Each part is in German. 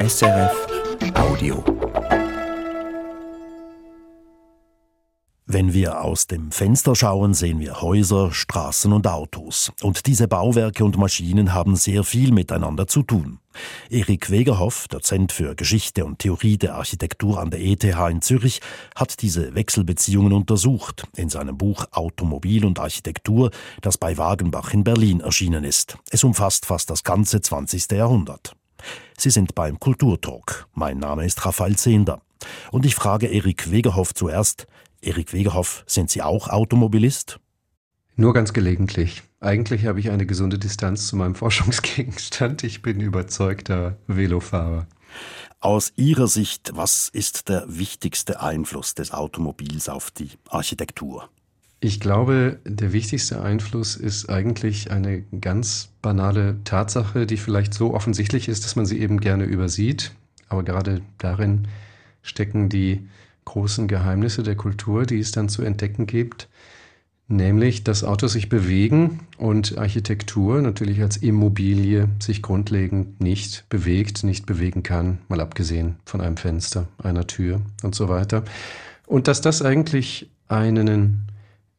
SRF Audio. Wenn wir aus dem Fenster schauen, sehen wir Häuser, Straßen und Autos. Und diese Bauwerke und Maschinen haben sehr viel miteinander zu tun. Erik Wegerhoff, Dozent für Geschichte und Theorie der Architektur an der ETH in Zürich, hat diese Wechselbeziehungen untersucht in seinem Buch Automobil und Architektur, das bei Wagenbach in Berlin erschienen ist. Es umfasst fast das ganze 20. Jahrhundert. Sie sind beim Kulturtalk. Mein Name ist Raphael Zehnder. Und ich frage Erik Wegerhoff zuerst, Erik Wegerhoff, sind Sie auch Automobilist? Nur ganz gelegentlich. Eigentlich habe ich eine gesunde Distanz zu meinem Forschungsgegenstand. Ich bin überzeugter Velofahrer. Aus Ihrer Sicht, was ist der wichtigste Einfluss des Automobils auf die Architektur? Ich glaube, der wichtigste Einfluss ist eigentlich eine ganz banale Tatsache, die vielleicht so offensichtlich ist, dass man sie eben gerne übersieht. Aber gerade darin stecken die großen Geheimnisse der Kultur, die es dann zu entdecken gibt. Nämlich, dass Autos sich bewegen und Architektur natürlich als Immobilie sich grundlegend nicht bewegt, nicht bewegen kann, mal abgesehen von einem Fenster, einer Tür und so weiter. Und dass das eigentlich einen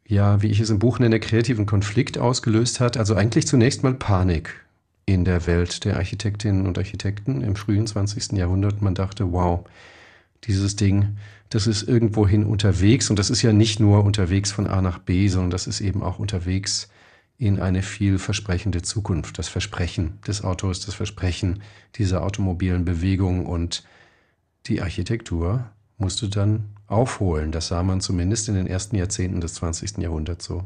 ja, wie ich es im Buch nenne, kreativen Konflikt ausgelöst hat. Also eigentlich zunächst mal Panik in der Welt der Architektinnen und Architekten im frühen 20. Jahrhundert. Man dachte, wow, dieses Ding, das ist irgendwohin unterwegs und das ist ja nicht nur unterwegs von A nach B, sondern das ist eben auch unterwegs in eine vielversprechende Zukunft. Das Versprechen des Autos, das Versprechen dieser automobilen Bewegung und die Architektur musste dann aufholen. Das sah man zumindest in den ersten Jahrzehnten des 20. Jahrhunderts so.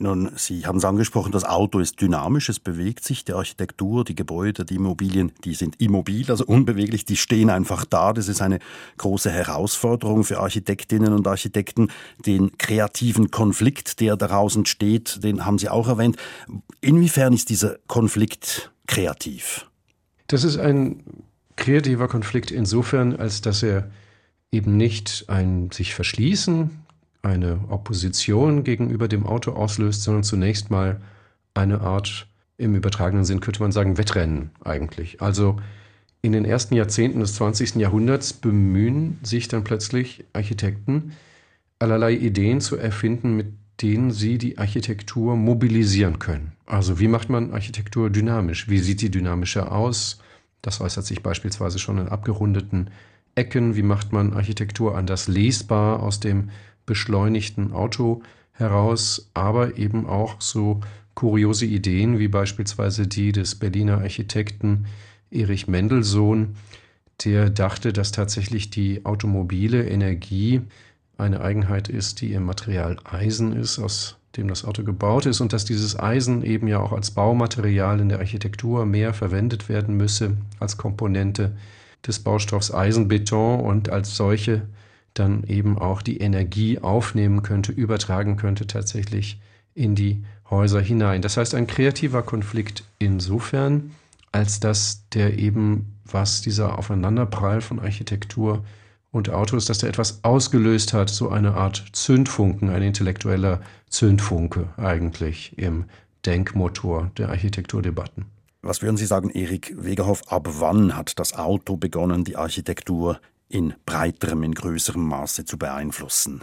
Nun, Sie haben es angesprochen, das Auto ist dynamisch, es bewegt sich, die Architektur, die Gebäude, die Immobilien, die sind immobil, also unbeweglich, die stehen einfach da. Das ist eine große Herausforderung für Architektinnen und Architekten. Den kreativen Konflikt, der daraus entsteht, den haben Sie auch erwähnt. Inwiefern ist dieser Konflikt kreativ? Das ist ein kreativer Konflikt insofern, als dass er eben nicht ein sich verschließen, eine Opposition gegenüber dem Auto auslöst, sondern zunächst mal eine Art, im übertragenen Sinn könnte man sagen, Wettrennen eigentlich. Also in den ersten Jahrzehnten des 20. Jahrhunderts bemühen sich dann plötzlich Architekten, allerlei Ideen zu erfinden, mit denen sie die Architektur mobilisieren können. Also wie macht man Architektur dynamisch? Wie sieht die dynamischer aus? Das äußert sich beispielsweise schon in abgerundeten Ecken, wie macht man Architektur anders lesbar aus dem beschleunigten Auto heraus, aber eben auch so kuriose Ideen wie beispielsweise die des Berliner Architekten Erich Mendelssohn, der dachte, dass tatsächlich die automobile Energie eine Eigenheit ist, die im Material Eisen ist, aus dem das Auto gebaut ist und dass dieses Eisen eben ja auch als Baumaterial in der Architektur mehr verwendet werden müsse als Komponente des Baustoffs Eisenbeton und als solche dann eben auch die Energie aufnehmen könnte, übertragen könnte tatsächlich in die Häuser hinein. Das heißt, ein kreativer Konflikt insofern, als dass der eben, was dieser Aufeinanderprall von Architektur und Autos, dass der etwas ausgelöst hat, so eine Art Zündfunken, ein intellektueller Zündfunke eigentlich im Denkmotor der Architekturdebatten. Was würden Sie sagen, Erik Wegerhoff, ab wann hat das Auto begonnen, die Architektur in breiterem, in größerem Maße zu beeinflussen?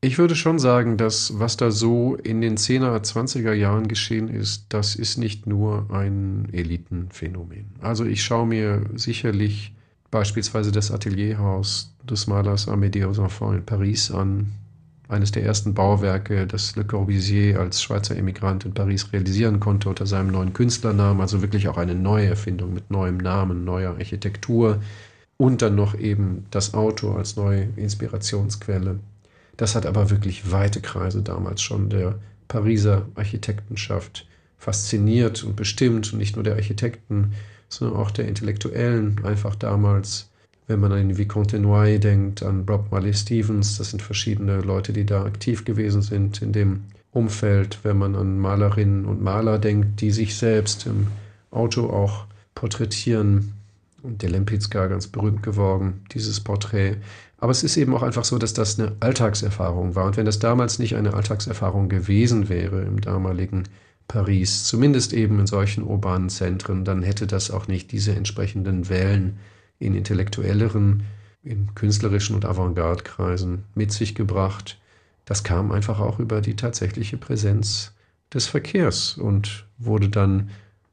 Ich würde schon sagen, dass was da so in den 10er, 20er Jahren geschehen ist, das ist nicht nur ein Elitenphänomen. Also ich schaue mir sicherlich beispielsweise das Atelierhaus des Malers Amédée Enfants in Paris an, eines der ersten Bauwerke, das Le Corbusier als Schweizer Emigrant in Paris realisieren konnte unter seinem neuen Künstlernamen, also wirklich auch eine neue Erfindung mit neuem Namen, neuer Architektur. Und dann noch eben das Auto als neue Inspirationsquelle. Das hat aber wirklich weite Kreise damals schon der Pariser Architektenschaft fasziniert und bestimmt. Nicht nur der Architekten, sondern auch der Intellektuellen einfach damals wenn man an Vicomte Noy denkt, an Rob Marley Stevens, das sind verschiedene Leute, die da aktiv gewesen sind in dem Umfeld. Wenn man an Malerinnen und Maler denkt, die sich selbst im Auto auch porträtieren. Und der Lempitzka ganz berühmt geworden, dieses Porträt. Aber es ist eben auch einfach so, dass das eine Alltagserfahrung war. Und wenn das damals nicht eine Alltagserfahrung gewesen wäre im damaligen Paris, zumindest eben in solchen urbanen Zentren, dann hätte das auch nicht diese entsprechenden Wellen in intellektuelleren, in künstlerischen und Avantgarde-Kreisen mit sich gebracht. Das kam einfach auch über die tatsächliche Präsenz des Verkehrs und wurde dann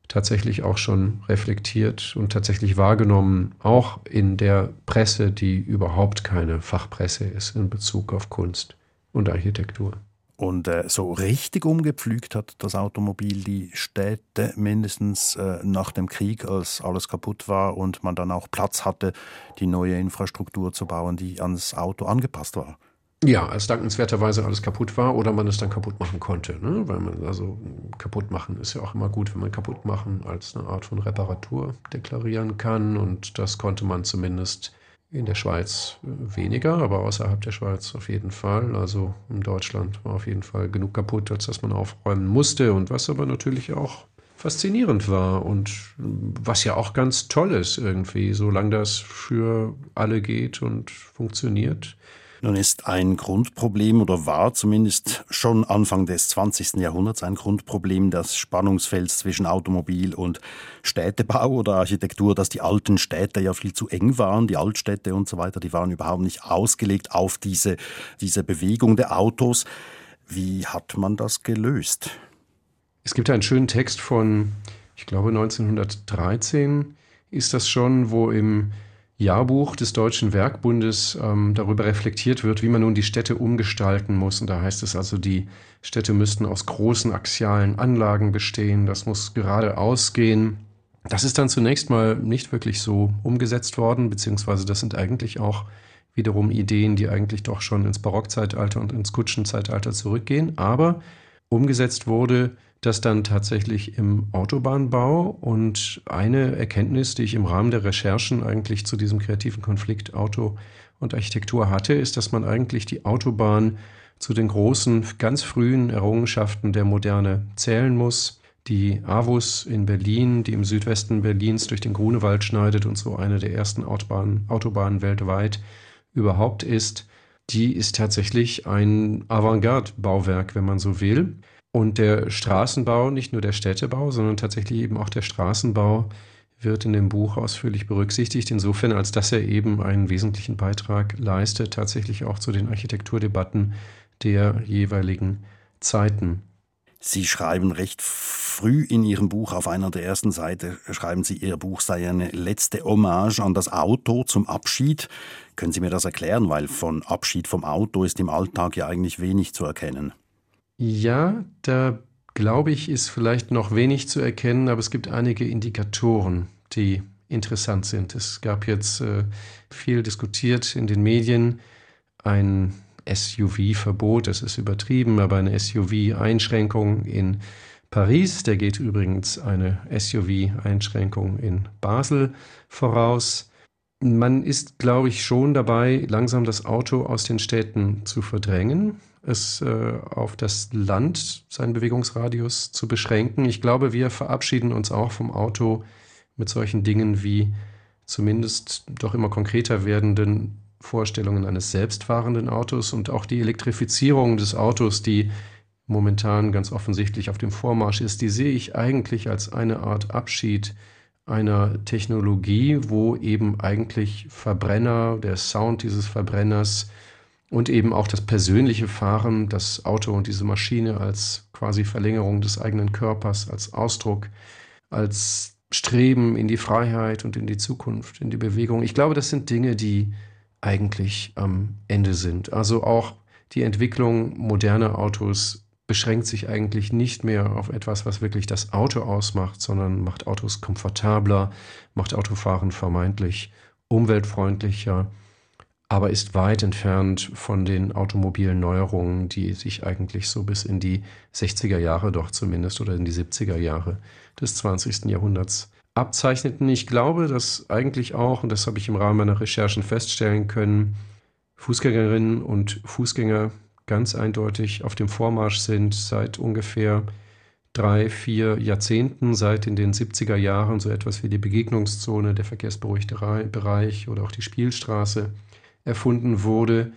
tatsächlich auch schon reflektiert und tatsächlich wahrgenommen, auch in der Presse, die überhaupt keine Fachpresse ist in Bezug auf Kunst und Architektur. Und äh, so richtig umgepflügt hat das Automobil die Städte mindestens äh, nach dem Krieg, als alles kaputt war und man dann auch Platz hatte, die neue Infrastruktur zu bauen, die ans Auto angepasst war. Ja, als dankenswerterweise alles kaputt war oder man es dann kaputt machen konnte. Ne? Weil man, also kaputt machen ist ja auch immer gut, wenn man kaputt machen als eine Art von Reparatur deklarieren kann. Und das konnte man zumindest in der Schweiz weniger, aber außerhalb der Schweiz auf jeden Fall. Also in Deutschland war auf jeden Fall genug kaputt, als dass man aufräumen musste. Und was aber natürlich auch faszinierend war und was ja auch ganz toll ist irgendwie, solange das für alle geht und funktioniert nun ist ein Grundproblem oder war zumindest schon Anfang des 20. Jahrhunderts ein Grundproblem das Spannungsfeld zwischen Automobil und Städtebau oder Architektur, dass die alten Städte ja viel zu eng waren, die Altstädte und so weiter, die waren überhaupt nicht ausgelegt auf diese, diese Bewegung der Autos. Wie hat man das gelöst? Es gibt einen schönen Text von, ich glaube 1913 ist das schon, wo im Jahrbuch des Deutschen Werkbundes ähm, darüber reflektiert wird, wie man nun die Städte umgestalten muss. Und da heißt es also, die Städte müssten aus großen axialen Anlagen bestehen, das muss geradeaus gehen. Das ist dann zunächst mal nicht wirklich so umgesetzt worden, beziehungsweise das sind eigentlich auch wiederum Ideen, die eigentlich doch schon ins Barockzeitalter und ins Kutschenzeitalter zurückgehen. Aber umgesetzt wurde das dann tatsächlich im Autobahnbau. Und eine Erkenntnis, die ich im Rahmen der Recherchen eigentlich zu diesem kreativen Konflikt Auto und Architektur hatte, ist, dass man eigentlich die Autobahn zu den großen, ganz frühen Errungenschaften der Moderne zählen muss. Die AVUS in Berlin, die im Südwesten Berlins durch den Grunewald schneidet und so eine der ersten Autobahnen, Autobahnen weltweit überhaupt ist, die ist tatsächlich ein Avantgarde-Bauwerk, wenn man so will. Und der Straßenbau, nicht nur der Städtebau, sondern tatsächlich eben auch der Straßenbau wird in dem Buch ausführlich berücksichtigt, insofern als dass er eben einen wesentlichen Beitrag leistet, tatsächlich auch zu den Architekturdebatten der jeweiligen Zeiten. Sie schreiben recht früh in Ihrem Buch, auf einer der ersten Seiten, schreiben Sie, Ihr Buch sei eine letzte Hommage an das Auto zum Abschied. Können Sie mir das erklären? Weil von Abschied vom Auto ist im Alltag ja eigentlich wenig zu erkennen. Ja, da glaube ich, ist vielleicht noch wenig zu erkennen, aber es gibt einige Indikatoren, die interessant sind. Es gab jetzt äh, viel diskutiert in den Medien ein SUV-Verbot, das ist übertrieben, aber eine SUV-Einschränkung in Paris. Der geht übrigens eine SUV-Einschränkung in Basel voraus. Man ist, glaube ich, schon dabei, langsam das Auto aus den Städten zu verdrängen es äh, auf das Land, seinen Bewegungsradius zu beschränken. Ich glaube, wir verabschieden uns auch vom Auto mit solchen Dingen wie zumindest doch immer konkreter werdenden Vorstellungen eines selbstfahrenden Autos und auch die Elektrifizierung des Autos, die momentan ganz offensichtlich auf dem Vormarsch ist, die sehe ich eigentlich als eine Art Abschied einer Technologie, wo eben eigentlich Verbrenner, der Sound dieses Verbrenners und eben auch das persönliche Fahren, das Auto und diese Maschine als quasi Verlängerung des eigenen Körpers, als Ausdruck, als Streben in die Freiheit und in die Zukunft, in die Bewegung. Ich glaube, das sind Dinge, die eigentlich am Ende sind. Also auch die Entwicklung moderner Autos beschränkt sich eigentlich nicht mehr auf etwas, was wirklich das Auto ausmacht, sondern macht Autos komfortabler, macht Autofahren vermeintlich umweltfreundlicher aber ist weit entfernt von den automobilen Neuerungen, die sich eigentlich so bis in die 60er Jahre doch zumindest oder in die 70er Jahre des 20. Jahrhunderts abzeichneten. Ich glaube, dass eigentlich auch, und das habe ich im Rahmen meiner Recherchen feststellen können, Fußgängerinnen und Fußgänger ganz eindeutig auf dem Vormarsch sind seit ungefähr drei, vier Jahrzehnten, seit in den 70er Jahren so etwas wie die Begegnungszone, der verkehrsberuhigte Bereich oder auch die Spielstraße erfunden wurde,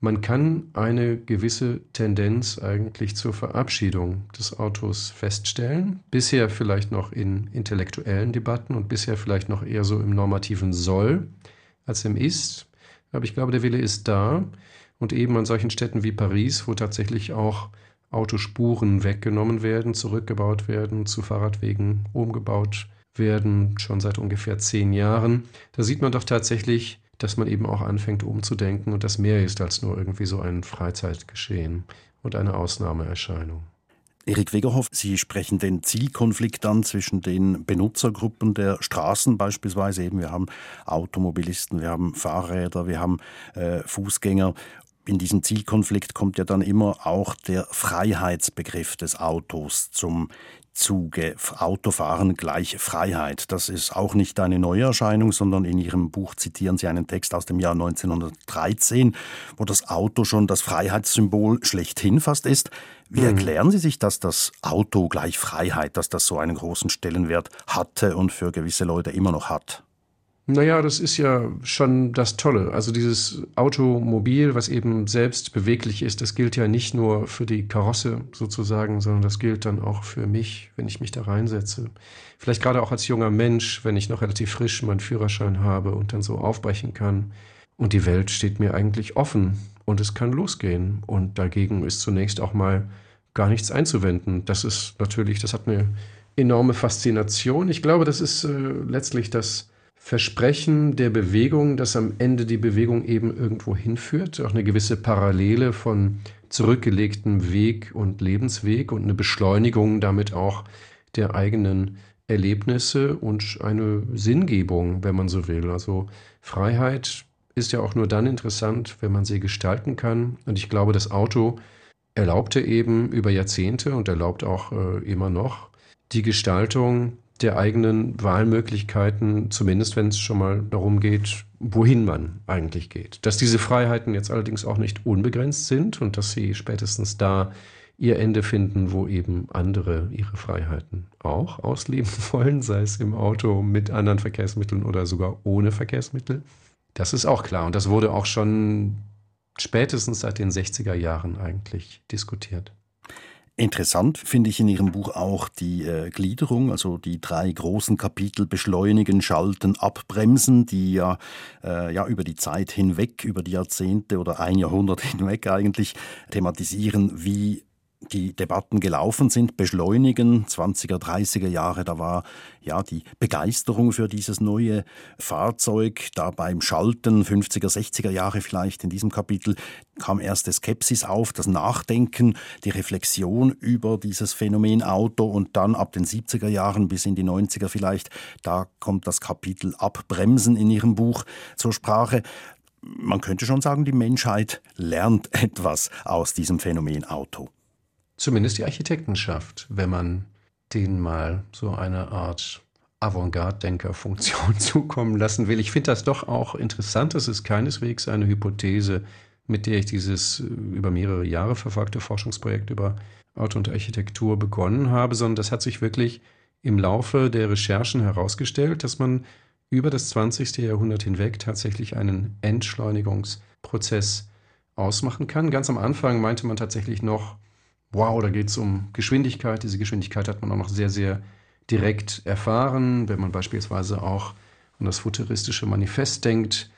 man kann eine gewisse Tendenz eigentlich zur Verabschiedung des Autos feststellen. Bisher vielleicht noch in intellektuellen Debatten und bisher vielleicht noch eher so im normativen Soll als im Ist. Aber ich glaube, der Wille ist da. Und eben an solchen Städten wie Paris, wo tatsächlich auch Autospuren weggenommen werden, zurückgebaut werden, zu Fahrradwegen umgebaut werden, schon seit ungefähr zehn Jahren. Da sieht man doch tatsächlich, dass man eben auch anfängt umzudenken und das mehr ist als nur irgendwie so ein Freizeitgeschehen und eine Ausnahmeerscheinung. Erik Wegerhoff, Sie sprechen den Zielkonflikt an zwischen den Benutzergruppen der Straßen beispielsweise. Eben, wir haben Automobilisten, wir haben Fahrräder, wir haben äh, Fußgänger in diesem Zielkonflikt kommt ja dann immer auch der Freiheitsbegriff des Autos zum Zuge. Autofahren gleich Freiheit. Das ist auch nicht eine neue Erscheinung, sondern in Ihrem Buch zitieren Sie einen Text aus dem Jahr 1913, wo das Auto schon das Freiheitssymbol schlechthin fast ist. Wie mhm. erklären Sie sich, dass das Auto gleich Freiheit, dass das so einen großen Stellenwert hatte und für gewisse Leute immer noch hat? Naja, das ist ja schon das Tolle. Also dieses Automobil, was eben selbst beweglich ist, das gilt ja nicht nur für die Karosse sozusagen, sondern das gilt dann auch für mich, wenn ich mich da reinsetze. Vielleicht gerade auch als junger Mensch, wenn ich noch relativ frisch meinen Führerschein habe und dann so aufbrechen kann. Und die Welt steht mir eigentlich offen und es kann losgehen. Und dagegen ist zunächst auch mal gar nichts einzuwenden. Das ist natürlich, das hat eine enorme Faszination. Ich glaube, das ist äh, letztlich das Versprechen der Bewegung, dass am Ende die Bewegung eben irgendwo hinführt, auch eine gewisse Parallele von zurückgelegtem Weg und Lebensweg und eine Beschleunigung damit auch der eigenen Erlebnisse und eine Sinngebung, wenn man so will. Also Freiheit ist ja auch nur dann interessant, wenn man sie gestalten kann. Und ich glaube, das Auto erlaubte eben über Jahrzehnte und erlaubt auch äh, immer noch die Gestaltung der eigenen Wahlmöglichkeiten, zumindest wenn es schon mal darum geht, wohin man eigentlich geht. Dass diese Freiheiten jetzt allerdings auch nicht unbegrenzt sind und dass sie spätestens da ihr Ende finden, wo eben andere ihre Freiheiten auch ausleben wollen, sei es im Auto mit anderen Verkehrsmitteln oder sogar ohne Verkehrsmittel. Das ist auch klar und das wurde auch schon spätestens seit den 60er Jahren eigentlich diskutiert. Interessant finde ich in Ihrem Buch auch die äh, Gliederung, also die drei großen Kapitel Beschleunigen, Schalten, Abbremsen, die ja, äh, ja über die Zeit hinweg, über die Jahrzehnte oder ein Jahrhundert hinweg eigentlich thematisieren, wie die Debatten gelaufen sind, beschleunigen, 20er, 30er Jahre, da war ja die Begeisterung für dieses neue Fahrzeug, da beim Schalten, 50er, 60er Jahre vielleicht in diesem Kapitel, kam erste Skepsis auf, das Nachdenken, die Reflexion über dieses Phänomen Auto und dann ab den 70er Jahren bis in die 90er vielleicht, da kommt das Kapitel Abbremsen in Ihrem Buch zur Sprache man könnte schon sagen, die Menschheit lernt etwas aus diesem Phänomen Auto. Zumindest die Architektenschaft, wenn man denen mal so eine Art Avantgarde-Denker-Funktion zukommen lassen will. Ich finde das doch auch interessant. Das ist keineswegs eine Hypothese, mit der ich dieses äh, über mehrere Jahre verfolgte Forschungsprojekt über Auto und Architektur begonnen habe, sondern das hat sich wirklich im Laufe der Recherchen herausgestellt, dass man über das 20. Jahrhundert hinweg tatsächlich einen Entschleunigungsprozess ausmachen kann. Ganz am Anfang meinte man tatsächlich noch, wow, da geht es um Geschwindigkeit. Diese Geschwindigkeit hat man auch noch sehr, sehr direkt erfahren, wenn man beispielsweise auch an das futuristische Manifest denkt,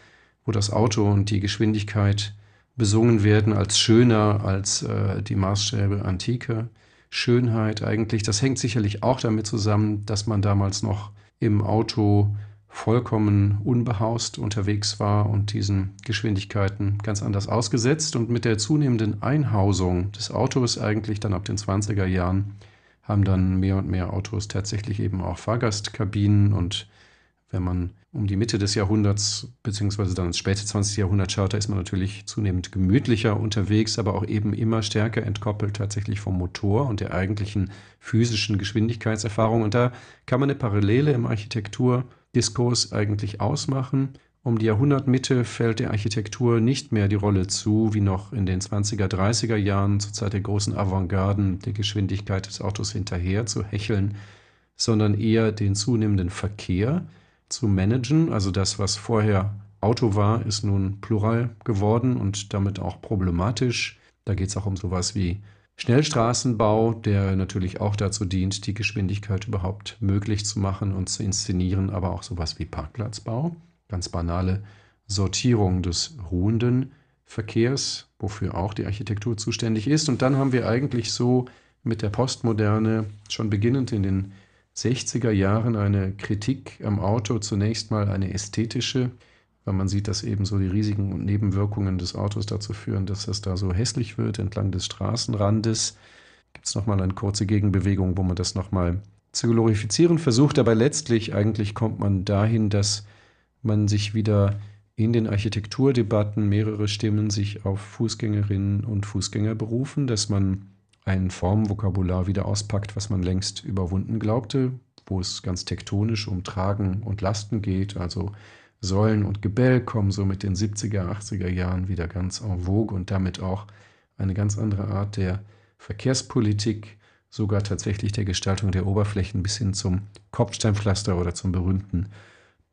wo das Auto und die Geschwindigkeit besungen werden als schöner als äh, die Maßstäbe antike Schönheit eigentlich. Das hängt sicherlich auch damit zusammen, dass man damals noch im Auto vollkommen unbehaust unterwegs war und diesen Geschwindigkeiten ganz anders ausgesetzt. Und mit der zunehmenden Einhausung des Autos eigentlich dann ab den 20er Jahren haben dann mehr und mehr Autos tatsächlich eben auch Fahrgastkabinen und wenn man um die Mitte des Jahrhunderts beziehungsweise dann ins späte 20. Jahrhundert schaut, da ist man natürlich zunehmend gemütlicher unterwegs, aber auch eben immer stärker entkoppelt tatsächlich vom Motor und der eigentlichen physischen Geschwindigkeitserfahrung. Und da kann man eine Parallele im Architektur Diskurs eigentlich ausmachen. Um die Jahrhundertmitte fällt der Architektur nicht mehr die Rolle zu, wie noch in den 20er, 30er Jahren zur Zeit der großen Avantgarden der Geschwindigkeit des Autos hinterher zu hecheln, sondern eher den zunehmenden Verkehr zu managen, also das, was vorher Auto war, ist nun Plural geworden und damit auch problematisch. Da geht es auch um sowas wie Schnellstraßenbau, der natürlich auch dazu dient, die Geschwindigkeit überhaupt möglich zu machen und zu inszenieren, aber auch sowas wie Parkplatzbau, ganz banale Sortierung des ruhenden Verkehrs, wofür auch die Architektur zuständig ist. Und dann haben wir eigentlich so mit der Postmoderne schon beginnend in den 60er Jahren eine Kritik am Auto, zunächst mal eine ästhetische, weil man sieht, dass eben so die Risiken und Nebenwirkungen des Autos dazu führen, dass das da so hässlich wird entlang des Straßenrandes. Gibt es nochmal eine kurze Gegenbewegung, wo man das nochmal zu glorifizieren versucht, aber letztlich eigentlich kommt man dahin, dass man sich wieder in den Architekturdebatten mehrere Stimmen sich auf Fußgängerinnen und Fußgänger berufen, dass man ein Formvokabular wieder auspackt, was man längst überwunden glaubte, wo es ganz tektonisch um Tragen und Lasten geht, also Säulen und Gebell kommen so mit den 70er, 80er Jahren wieder ganz en vogue und damit auch eine ganz andere Art der Verkehrspolitik, sogar tatsächlich der Gestaltung der Oberflächen bis hin zum Kopfsteinpflaster oder zum berühmten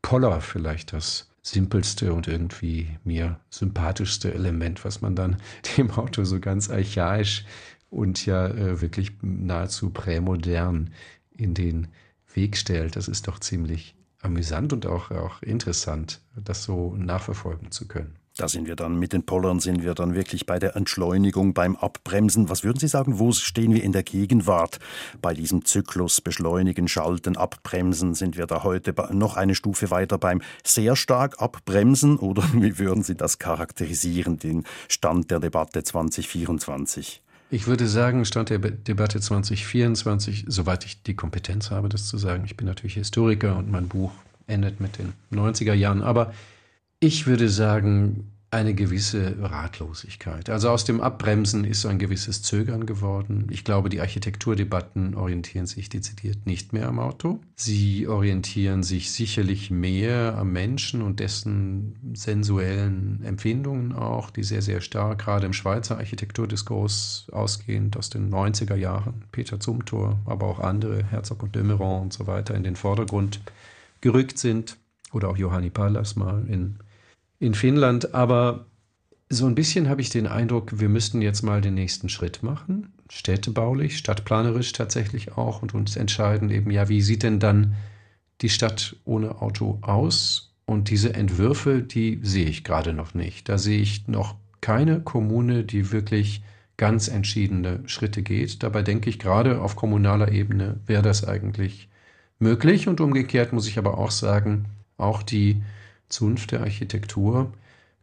Poller vielleicht das simpelste und irgendwie mir sympathischste Element, was man dann dem Auto so ganz archaisch und ja äh, wirklich nahezu prämodern in den Weg stellt. Das ist doch ziemlich amüsant und auch, auch interessant, das so nachverfolgen zu können. Da sind wir dann mit den Pollern, sind wir dann wirklich bei der Entschleunigung, beim Abbremsen. Was würden Sie sagen, wo stehen wir in der Gegenwart bei diesem Zyklus Beschleunigen, Schalten, Abbremsen? Sind wir da heute noch eine Stufe weiter beim sehr stark Abbremsen oder wie würden Sie das charakterisieren, den Stand der Debatte 2024? Ich würde sagen, Stand der Debatte 2024, soweit ich die Kompetenz habe, das zu sagen. Ich bin natürlich Historiker und mein Buch endet mit den 90er Jahren. Aber ich würde sagen, eine gewisse Ratlosigkeit. Also aus dem Abbremsen ist ein gewisses Zögern geworden. Ich glaube, die Architekturdebatten orientieren sich dezidiert nicht mehr am Auto. Sie orientieren sich sicherlich mehr am Menschen und dessen sensuellen Empfindungen auch, die sehr, sehr stark gerade im Schweizer Architekturdiskurs ausgehend aus den 90er Jahren, Peter Zumthor, aber auch andere, Herzog und de Meuron und so weiter, in den Vordergrund gerückt sind. Oder auch Johanni Pallas mal in in Finnland, aber so ein bisschen habe ich den Eindruck, wir müssten jetzt mal den nächsten Schritt machen, städtebaulich, stadtplanerisch tatsächlich auch und uns entscheiden eben, ja, wie sieht denn dann die Stadt ohne Auto aus? Und diese Entwürfe, die sehe ich gerade noch nicht. Da sehe ich noch keine Kommune, die wirklich ganz entschiedene Schritte geht. Dabei denke ich, gerade auf kommunaler Ebene wäre das eigentlich möglich. Und umgekehrt muss ich aber auch sagen, auch die Zunft der Architektur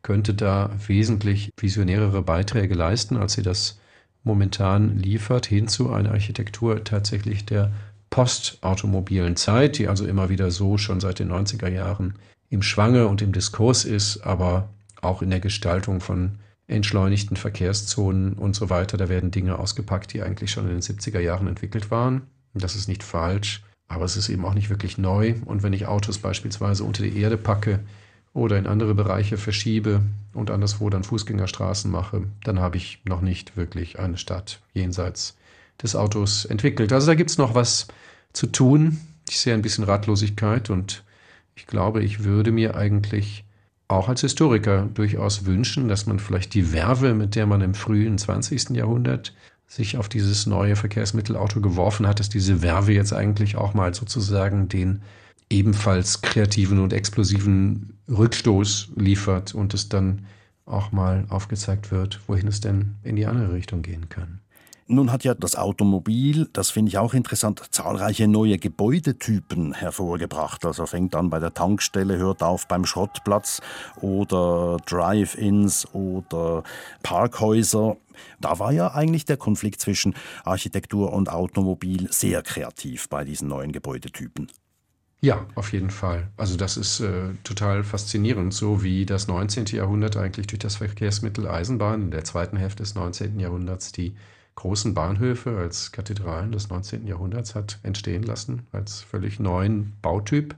könnte da wesentlich visionärere Beiträge leisten, als sie das momentan liefert, hin zu einer Architektur tatsächlich der postautomobilen Zeit, die also immer wieder so schon seit den 90er Jahren im Schwange und im Diskurs ist, aber auch in der Gestaltung von entschleunigten Verkehrszonen und so weiter. Da werden Dinge ausgepackt, die eigentlich schon in den 70er Jahren entwickelt waren. Das ist nicht falsch. Aber es ist eben auch nicht wirklich neu. Und wenn ich Autos beispielsweise unter die Erde packe oder in andere Bereiche verschiebe und anderswo dann Fußgängerstraßen mache, dann habe ich noch nicht wirklich eine Stadt jenseits des Autos entwickelt. Also da gibt es noch was zu tun. Ich sehe ein bisschen Ratlosigkeit und ich glaube, ich würde mir eigentlich auch als Historiker durchaus wünschen, dass man vielleicht die Werbe, mit der man im frühen 20. Jahrhundert sich auf dieses neue Verkehrsmittelauto geworfen hat, dass diese Werbe jetzt eigentlich auch mal sozusagen den ebenfalls kreativen und explosiven Rückstoß liefert und es dann auch mal aufgezeigt wird, wohin es denn in die andere Richtung gehen kann. Nun hat ja das Automobil, das finde ich auch interessant, zahlreiche neue Gebäudetypen hervorgebracht. Also fängt an bei der Tankstelle, hört auf beim Schrottplatz oder Drive-ins oder Parkhäuser. Da war ja eigentlich der Konflikt zwischen Architektur und Automobil sehr kreativ bei diesen neuen Gebäudetypen. Ja, auf jeden Fall. Also das ist äh, total faszinierend, so wie das 19. Jahrhundert eigentlich durch das Verkehrsmittel Eisenbahn in der zweiten Hälfte des 19. Jahrhunderts die großen Bahnhöfe als Kathedralen des 19. Jahrhunderts hat entstehen lassen, als völlig neuen Bautyp.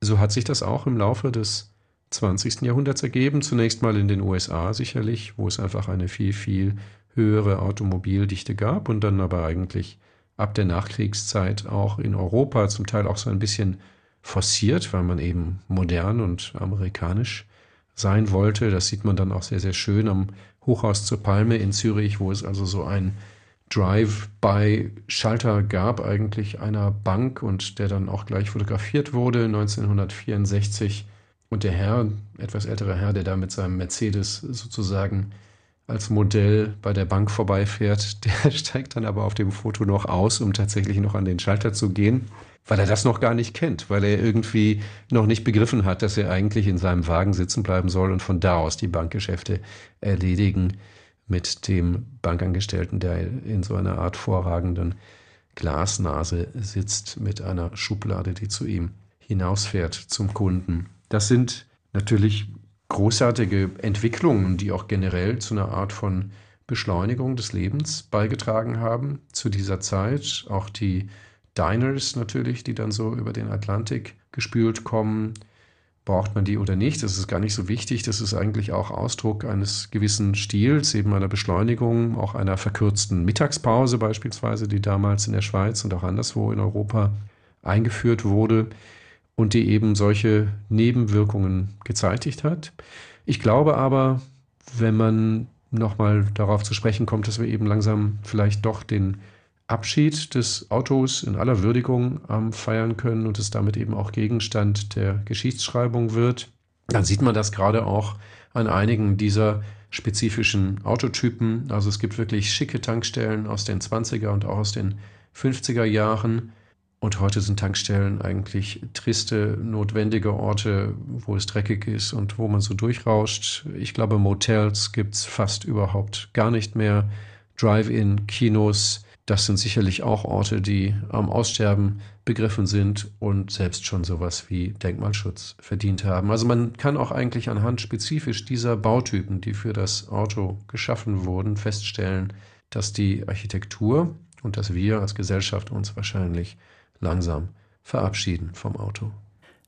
So hat sich das auch im Laufe des 20. Jahrhunderts ergeben. Zunächst mal in den USA sicherlich, wo es einfach eine viel, viel höhere Automobildichte gab und dann aber eigentlich ab der Nachkriegszeit auch in Europa zum Teil auch so ein bisschen forciert, weil man eben modern und amerikanisch sein wollte. Das sieht man dann auch sehr, sehr schön am Hochhaus zur Palme in Zürich, wo es also so ein Drive-by-Schalter gab, eigentlich einer Bank und der dann auch gleich fotografiert wurde 1964. Und der Herr, etwas älterer Herr, der da mit seinem Mercedes sozusagen als Modell bei der Bank vorbeifährt, der steigt dann aber auf dem Foto noch aus, um tatsächlich noch an den Schalter zu gehen, weil er das noch gar nicht kennt, weil er irgendwie noch nicht begriffen hat, dass er eigentlich in seinem Wagen sitzen bleiben soll und von da aus die Bankgeschäfte erledigen mit dem Bankangestellten, der in so einer Art vorragenden Glasnase sitzt mit einer Schublade, die zu ihm hinausfährt zum Kunden. Das sind natürlich großartige Entwicklungen, die auch generell zu einer Art von Beschleunigung des Lebens beigetragen haben zu dieser Zeit. Auch die Diners natürlich, die dann so über den Atlantik gespült kommen. Braucht man die oder nicht? Das ist gar nicht so wichtig. Das ist eigentlich auch Ausdruck eines gewissen Stils, eben einer Beschleunigung, auch einer verkürzten Mittagspause beispielsweise, die damals in der Schweiz und auch anderswo in Europa eingeführt wurde und die eben solche Nebenwirkungen gezeitigt hat. Ich glaube aber, wenn man nochmal darauf zu sprechen kommt, dass wir eben langsam vielleicht doch den Abschied des Autos in aller Würdigung ähm, feiern können und es damit eben auch Gegenstand der Geschichtsschreibung wird, dann sieht man das gerade auch an einigen dieser spezifischen Autotypen. Also es gibt wirklich schicke Tankstellen aus den 20er und auch aus den 50er Jahren, und heute sind Tankstellen eigentlich triste, notwendige Orte, wo es dreckig ist und wo man so durchrauscht. Ich glaube, Motels gibt es fast überhaupt gar nicht mehr. Drive-in, Kinos, das sind sicherlich auch Orte, die am Aussterben begriffen sind und selbst schon sowas wie Denkmalschutz verdient haben. Also man kann auch eigentlich anhand spezifisch dieser Bautypen, die für das Auto geschaffen wurden, feststellen, dass die Architektur und dass wir als Gesellschaft uns wahrscheinlich langsam verabschieden vom Auto.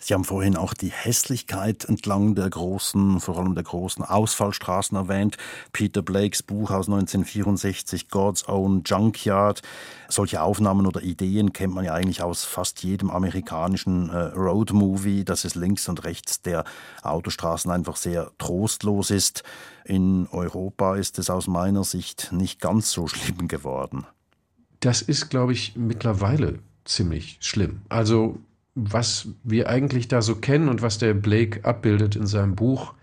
Sie haben vorhin auch die Hässlichkeit entlang der großen, vor allem der großen Ausfallstraßen erwähnt. Peter Blakes Buch aus 1964, God's Own Junkyard. Solche Aufnahmen oder Ideen kennt man ja eigentlich aus fast jedem amerikanischen äh, Roadmovie, dass es links und rechts der Autostraßen einfach sehr trostlos ist. In Europa ist es aus meiner Sicht nicht ganz so schlimm geworden. Das ist, glaube ich, mittlerweile ziemlich schlimm. Also was wir eigentlich da so kennen und was der Blake abbildet in seinem Buch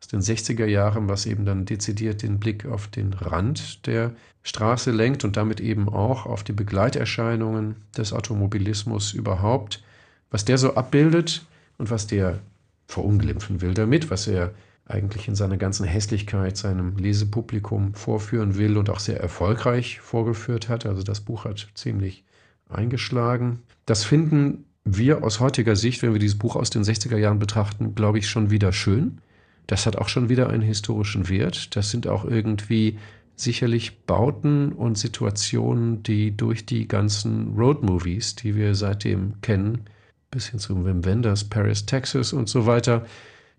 aus den 60er Jahren, was eben dann dezidiert den Blick auf den Rand der Straße lenkt und damit eben auch auf die Begleiterscheinungen des Automobilismus überhaupt, was der so abbildet und was der verunglimpfen will damit, was er eigentlich in seiner ganzen Hässlichkeit seinem Lesepublikum vorführen will und auch sehr erfolgreich vorgeführt hat. Also das Buch hat ziemlich eingeschlagen. Das finden wir aus heutiger Sicht, wenn wir dieses Buch aus den 60er Jahren betrachten, glaube ich, schon wieder schön. Das hat auch schon wieder einen historischen Wert. Das sind auch irgendwie sicherlich Bauten und Situationen, die durch die ganzen Road-Movies, die wir seitdem kennen, bis hin zu Wim Wenders, Paris, Texas und so weiter,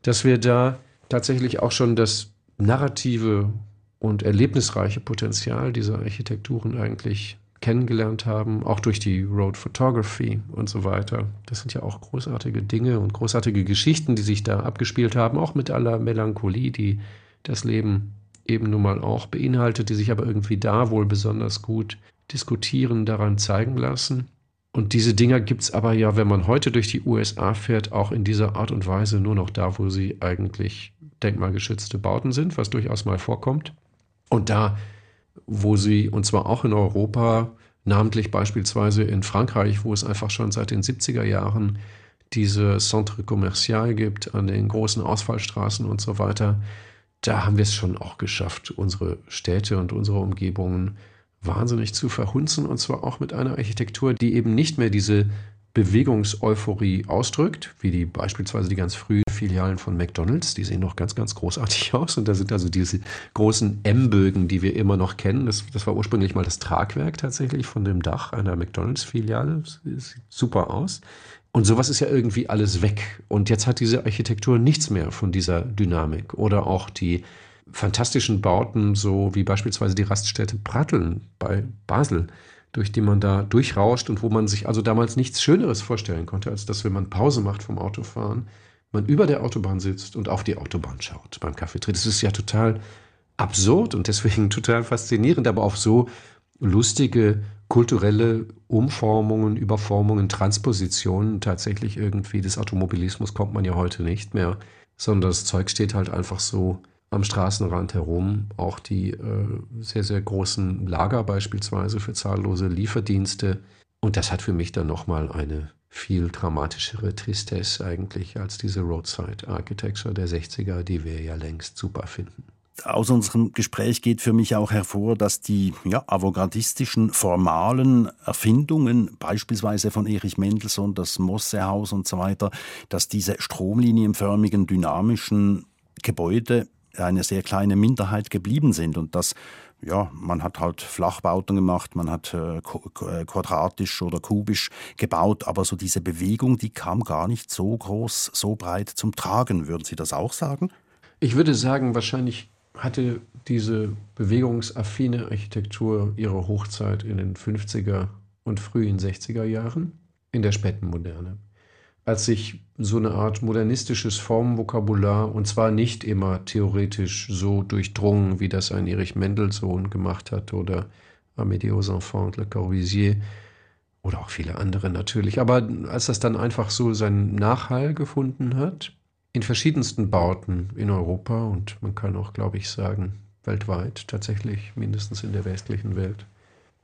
dass wir da tatsächlich auch schon das narrative und erlebnisreiche Potenzial dieser Architekturen eigentlich kennengelernt haben, auch durch die Road Photography und so weiter. Das sind ja auch großartige Dinge und großartige Geschichten, die sich da abgespielt haben, auch mit aller Melancholie, die das Leben eben nun mal auch beinhaltet, die sich aber irgendwie da wohl besonders gut diskutieren, daran zeigen lassen. Und diese Dinger gibt es aber ja, wenn man heute durch die USA fährt, auch in dieser Art und Weise nur noch da, wo sie eigentlich denkmalgeschützte Bauten sind, was durchaus mal vorkommt. Und da wo sie, und zwar auch in Europa, namentlich beispielsweise in Frankreich, wo es einfach schon seit den 70er Jahren diese Centre Commercial gibt an den großen Ausfallstraßen und so weiter, da haben wir es schon auch geschafft, unsere Städte und unsere Umgebungen wahnsinnig zu verhunzen und zwar auch mit einer Architektur, die eben nicht mehr diese Bewegungseuphorie ausdrückt, wie die beispielsweise die ganz frühen Filialen von McDonalds, die sehen noch ganz, ganz großartig aus. Und da sind also diese großen M-Bögen, die wir immer noch kennen. Das, das war ursprünglich mal das Tragwerk tatsächlich von dem Dach einer McDonalds-Filiale. Sieht super aus. Und sowas ist ja irgendwie alles weg. Und jetzt hat diese Architektur nichts mehr von dieser Dynamik. Oder auch die fantastischen Bauten, so wie beispielsweise die Raststätte Pratteln bei Basel durch die man da durchrauscht und wo man sich also damals nichts Schöneres vorstellen konnte, als dass, wenn man Pause macht vom Autofahren, man über der Autobahn sitzt und auf die Autobahn schaut beim Kaffeetrinken. Das ist ja total absurd und deswegen total faszinierend, aber auch so lustige kulturelle Umformungen, Überformungen, Transpositionen tatsächlich irgendwie des Automobilismus kommt man ja heute nicht mehr, sondern das Zeug steht halt einfach so am Straßenrand herum. Auch die äh, sehr, sehr großen Lager beispielsweise für zahllose Lieferdienste. Und das hat für mich dann nochmal eine viel dramatischere Tristesse eigentlich als diese Roadside Architecture der 60er, die wir ja längst super finden. Aus unserem Gespräch geht für mich auch hervor, dass die ja, avantgardistischen, formalen Erfindungen, beispielsweise von Erich Mendelssohn, das Mossehaus und so weiter, dass diese stromlinienförmigen, dynamischen Gebäude eine sehr kleine Minderheit geblieben sind und dass ja, man hat halt Flachbauten gemacht, man hat äh, äh, quadratisch oder kubisch gebaut, aber so diese Bewegung, die kam gar nicht so groß, so breit zum Tragen. Würden Sie das auch sagen? Ich würde sagen, wahrscheinlich hatte diese bewegungsaffine Architektur ihre Hochzeit in den 50er und frühen 60er Jahren in der späten Moderne. Als sich so eine Art modernistisches Formenvokabular, und zwar nicht immer theoretisch so durchdrungen, wie das ein Erich Mendelssohn gemacht hat oder Amédée Enfants Le Corbusier oder auch viele andere natürlich, aber als das dann einfach so seinen Nachhall gefunden hat, in verschiedensten Bauten in Europa und man kann auch, glaube ich, sagen, weltweit tatsächlich, mindestens in der westlichen Welt.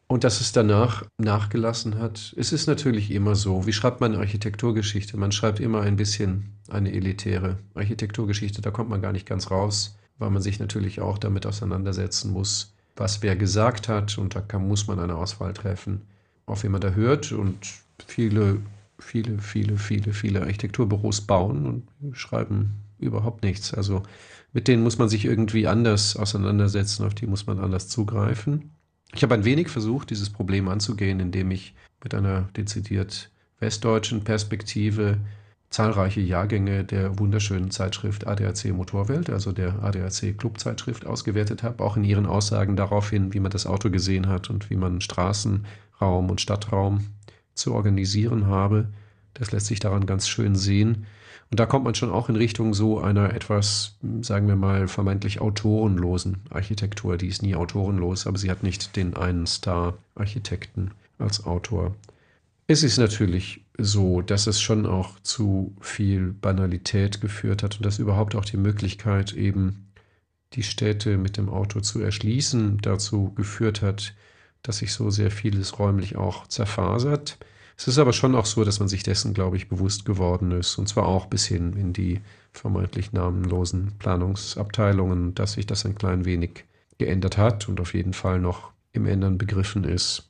Und dass es danach nachgelassen hat, es ist natürlich immer so. Wie schreibt man Architekturgeschichte? Man schreibt immer ein bisschen eine elitäre Architekturgeschichte. Da kommt man gar nicht ganz raus, weil man sich natürlich auch damit auseinandersetzen muss, was wer gesagt hat. Und da kann, muss man eine Auswahl treffen, auf wen man da hört. Und viele viele, viele, viele, viele Architekturbüros bauen und schreiben überhaupt nichts. Also mit denen muss man sich irgendwie anders auseinandersetzen, auf die muss man anders zugreifen. Ich habe ein wenig versucht, dieses Problem anzugehen, indem ich mit einer dezidiert westdeutschen Perspektive zahlreiche Jahrgänge der wunderschönen Zeitschrift ADAC Motorwelt, also der ADAC Clubzeitschrift, ausgewertet habe, auch in ihren Aussagen darauf hin, wie man das Auto gesehen hat und wie man Straßenraum und Stadtraum zu organisieren habe. Das lässt sich daran ganz schön sehen. Und da kommt man schon auch in Richtung so einer etwas, sagen wir mal, vermeintlich autorenlosen Architektur. Die ist nie autorenlos, aber sie hat nicht den einen Star-Architekten als Autor. Es ist natürlich so, dass es schon auch zu viel Banalität geführt hat und dass überhaupt auch die Möglichkeit, eben die Städte mit dem Auto zu erschließen, dazu geführt hat, dass sich so sehr vieles räumlich auch zerfasert. Es ist aber schon auch so, dass man sich dessen, glaube ich, bewusst geworden ist. Und zwar auch bis hin in die vermeintlich namenlosen Planungsabteilungen, dass sich das ein klein wenig geändert hat und auf jeden Fall noch im Ändern begriffen ist.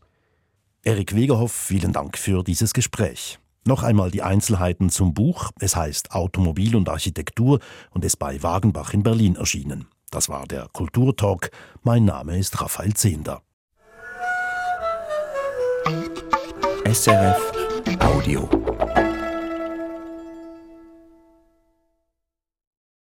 Erik Wegerhoff, vielen Dank für dieses Gespräch. Noch einmal die Einzelheiten zum Buch. Es heißt Automobil und Architektur und ist bei Wagenbach in Berlin erschienen. Das war der Kulturtalk. Mein Name ist Raphael Zehnder. SRF Audio.